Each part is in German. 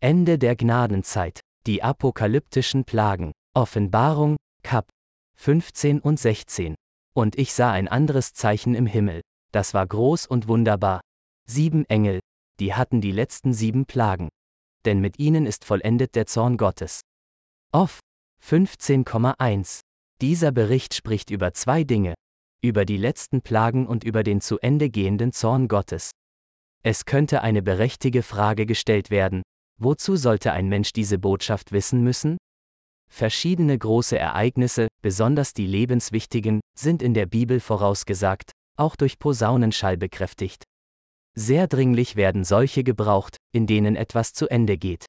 Ende der Gnadenzeit, die apokalyptischen Plagen, Offenbarung, Kap 15 und 16. Und ich sah ein anderes Zeichen im Himmel, das war groß und wunderbar. Sieben Engel, die hatten die letzten sieben Plagen. Denn mit ihnen ist vollendet der Zorn Gottes. Off 15,1. Dieser Bericht spricht über zwei Dinge, über die letzten Plagen und über den zu Ende gehenden Zorn Gottes. Es könnte eine berechtigte Frage gestellt werden, wozu sollte ein Mensch diese Botschaft wissen müssen? Verschiedene große Ereignisse, besonders die lebenswichtigen, sind in der Bibel vorausgesagt, auch durch Posaunenschall bekräftigt. Sehr dringlich werden solche gebraucht, in denen etwas zu Ende geht.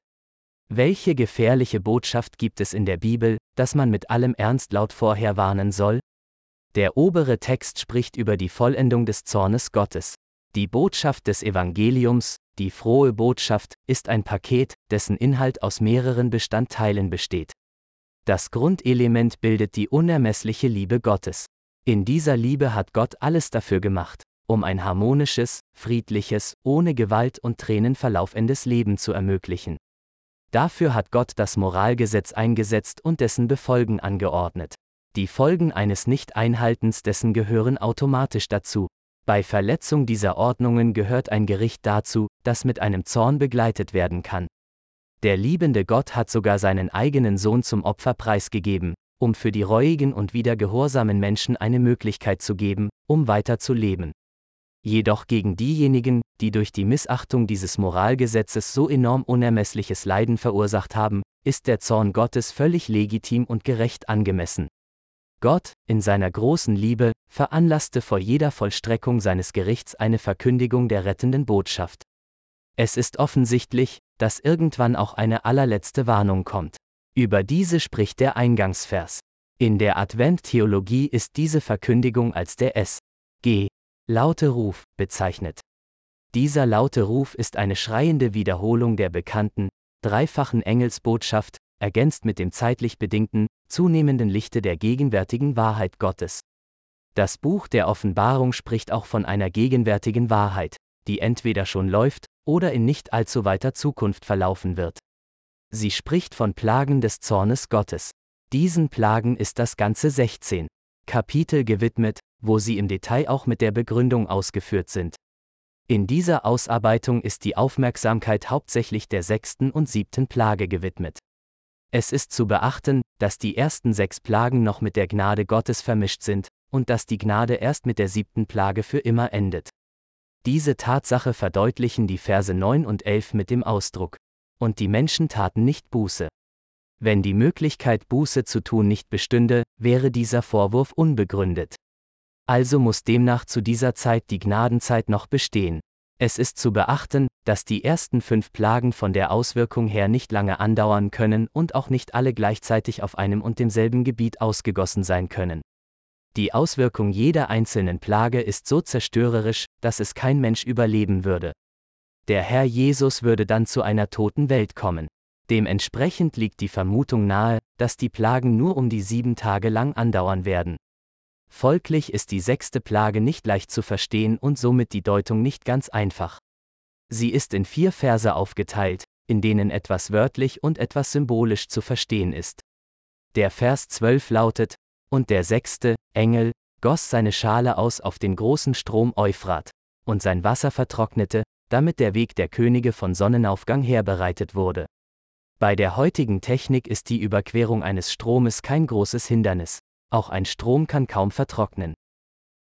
Welche gefährliche Botschaft gibt es in der Bibel, dass man mit allem Ernst laut vorher warnen soll? Der obere Text spricht über die Vollendung des Zornes Gottes. Die Botschaft des Evangeliums, die frohe Botschaft, ist ein Paket, dessen Inhalt aus mehreren Bestandteilen besteht. Das Grundelement bildet die unermessliche Liebe Gottes. In dieser Liebe hat Gott alles dafür gemacht, um ein harmonisches, friedliches, ohne Gewalt und Tränen verlaufendes Leben zu ermöglichen. Dafür hat Gott das Moralgesetz eingesetzt und dessen Befolgen angeordnet. Die Folgen eines Nicht-Einhaltens dessen gehören automatisch dazu. Bei Verletzung dieser Ordnungen gehört ein Gericht dazu, das mit einem Zorn begleitet werden kann. Der liebende Gott hat sogar seinen eigenen Sohn zum Opfer preisgegeben, um für die reuigen und wieder gehorsamen Menschen eine Möglichkeit zu geben, um weiter zu leben. Jedoch gegen diejenigen, die durch die Missachtung dieses Moralgesetzes so enorm unermessliches Leiden verursacht haben, ist der Zorn Gottes völlig legitim und gerecht angemessen. Gott, in seiner großen Liebe, veranlasste vor jeder Vollstreckung seines Gerichts eine Verkündigung der rettenden Botschaft. Es ist offensichtlich, dass irgendwann auch eine allerletzte Warnung kommt. Über diese spricht der Eingangsvers. In der Advent-Theologie ist diese Verkündigung als der S. G. Laute Ruf bezeichnet. Dieser laute Ruf ist eine schreiende Wiederholung der bekannten, dreifachen Engelsbotschaft, ergänzt mit dem zeitlich bedingten, zunehmenden Lichte der gegenwärtigen Wahrheit Gottes. Das Buch der Offenbarung spricht auch von einer gegenwärtigen Wahrheit, die entweder schon läuft oder in nicht allzu weiter Zukunft verlaufen wird. Sie spricht von Plagen des Zornes Gottes. Diesen Plagen ist das ganze 16 Kapitel gewidmet, wo sie im Detail auch mit der Begründung ausgeführt sind. In dieser Ausarbeitung ist die Aufmerksamkeit hauptsächlich der sechsten und siebten Plage gewidmet. Es ist zu beachten, dass die ersten sechs Plagen noch mit der Gnade Gottes vermischt sind, und dass die Gnade erst mit der siebten Plage für immer endet. Diese Tatsache verdeutlichen die Verse 9 und 11 mit dem Ausdruck, und die Menschen taten nicht Buße. Wenn die Möglichkeit Buße zu tun nicht bestünde, wäre dieser Vorwurf unbegründet. Also muss demnach zu dieser Zeit die Gnadenzeit noch bestehen. Es ist zu beachten, dass die ersten fünf Plagen von der Auswirkung her nicht lange andauern können und auch nicht alle gleichzeitig auf einem und demselben Gebiet ausgegossen sein können. Die Auswirkung jeder einzelnen Plage ist so zerstörerisch, dass es kein Mensch überleben würde. Der Herr Jesus würde dann zu einer toten Welt kommen. Dementsprechend liegt die Vermutung nahe, dass die Plagen nur um die sieben Tage lang andauern werden. Folglich ist die sechste Plage nicht leicht zu verstehen und somit die Deutung nicht ganz einfach. Sie ist in vier Verse aufgeteilt, in denen etwas wörtlich und etwas symbolisch zu verstehen ist. Der Vers 12 lautet, und der sechste, Engel, goss seine Schale aus auf den großen Strom Euphrat, und sein Wasser vertrocknete, damit der Weg der Könige von Sonnenaufgang her bereitet wurde. Bei der heutigen Technik ist die Überquerung eines Stromes kein großes Hindernis auch ein Strom kann kaum vertrocknen.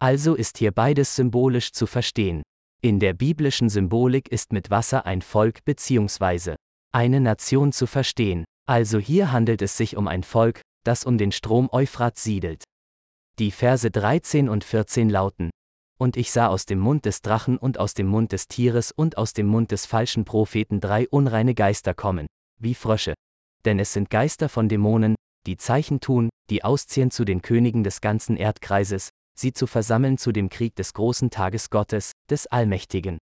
Also ist hier beides symbolisch zu verstehen. In der biblischen Symbolik ist mit Wasser ein Volk bzw. eine Nation zu verstehen, also hier handelt es sich um ein Volk, das um den Strom Euphrat siedelt. Die Verse 13 und 14 lauten, Und ich sah aus dem Mund des Drachen und aus dem Mund des Tieres und aus dem Mund des falschen Propheten drei unreine Geister kommen, wie Frösche. Denn es sind Geister von Dämonen, die Zeichen tun, die ausziehen zu den Königen des ganzen Erdkreises, sie zu versammeln zu dem Krieg des großen Tages Gottes, des Allmächtigen.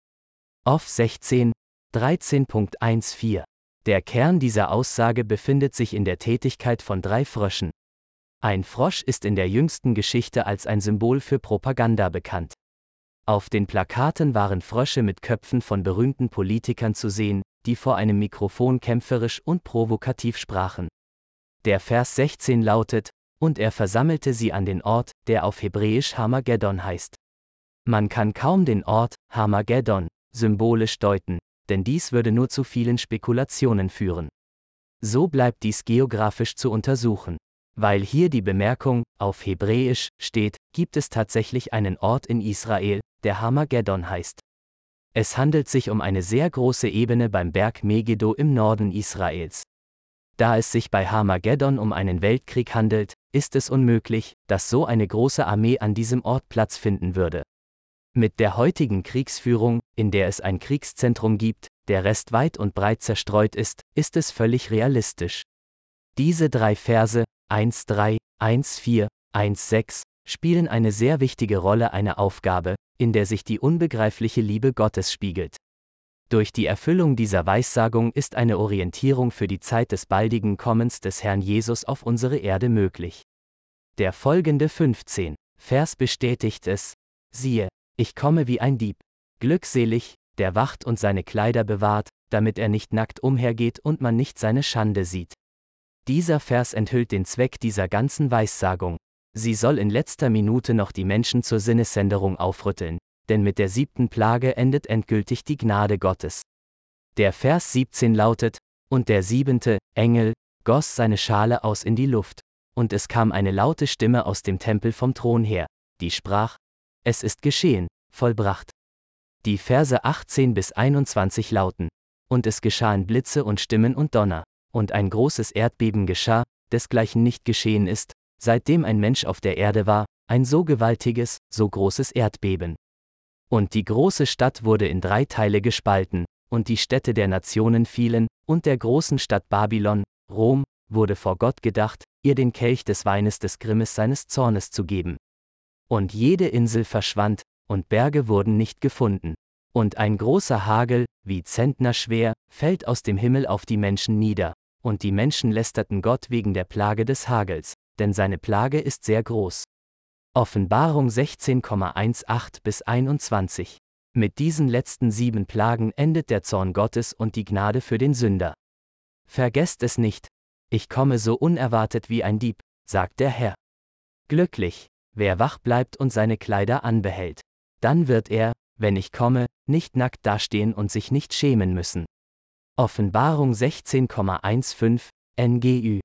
Off 16, 13.14 Der Kern dieser Aussage befindet sich in der Tätigkeit von drei Fröschen. Ein Frosch ist in der jüngsten Geschichte als ein Symbol für Propaganda bekannt. Auf den Plakaten waren Frösche mit Köpfen von berühmten Politikern zu sehen, die vor einem Mikrofon kämpferisch und provokativ sprachen. Der Vers 16 lautet, und er versammelte sie an den Ort, der auf Hebräisch Hamageddon heißt. Man kann kaum den Ort, Hamageddon, symbolisch deuten, denn dies würde nur zu vielen Spekulationen führen. So bleibt dies geografisch zu untersuchen. Weil hier die Bemerkung, auf Hebräisch, steht, gibt es tatsächlich einen Ort in Israel, der Hamageddon heißt. Es handelt sich um eine sehr große Ebene beim Berg Megiddo im Norden Israels. Da es sich bei Hamageddon um einen Weltkrieg handelt, ist es unmöglich, dass so eine große Armee an diesem Ort Platz finden würde. Mit der heutigen Kriegsführung, in der es ein Kriegszentrum gibt, der Rest weit und breit zerstreut ist, ist es völlig realistisch. Diese drei Verse, 1.3, 1.4, 1.6, spielen eine sehr wichtige Rolle einer Aufgabe, in der sich die unbegreifliche Liebe Gottes spiegelt. Durch die Erfüllung dieser Weissagung ist eine Orientierung für die Zeit des baldigen Kommens des Herrn Jesus auf unsere Erde möglich. Der folgende 15. Vers bestätigt es, siehe, ich komme wie ein Dieb. Glückselig, der wacht und seine Kleider bewahrt, damit er nicht nackt umhergeht und man nicht seine Schande sieht. Dieser Vers enthüllt den Zweck dieser ganzen Weissagung. Sie soll in letzter Minute noch die Menschen zur Sinnesänderung aufrütteln, denn mit der siebten Plage endet endgültig die Gnade Gottes. Der Vers 17 lautet, und der siebente, Engel, goss seine Schale aus in die Luft, und es kam eine laute Stimme aus dem Tempel vom Thron her, die sprach, es ist geschehen, vollbracht. Die Verse 18 bis 21 lauten, und es geschahen Blitze und Stimmen und Donner, und ein großes Erdbeben geschah, desgleichen nicht geschehen ist, seitdem ein Mensch auf der Erde war, ein so gewaltiges, so großes Erdbeben. Und die große Stadt wurde in drei Teile gespalten, und die Städte der Nationen fielen, und der großen Stadt Babylon, Rom, wurde vor Gott gedacht, ihr den Kelch des Weines des Grimmes seines Zornes zu geben. Und jede Insel verschwand, und Berge wurden nicht gefunden. Und ein großer Hagel, wie Zentner schwer, fällt aus dem Himmel auf die Menschen nieder, und die Menschen lästerten Gott wegen der Plage des Hagels, denn seine Plage ist sehr groß. Offenbarung 16,18 bis 21. Mit diesen letzten sieben Plagen endet der Zorn Gottes und die Gnade für den Sünder. Vergesst es nicht, ich komme so unerwartet wie ein Dieb, sagt der Herr. Glücklich, wer wach bleibt und seine Kleider anbehält. Dann wird er, wenn ich komme, nicht nackt dastehen und sich nicht schämen müssen. Offenbarung 16,15 NGÜ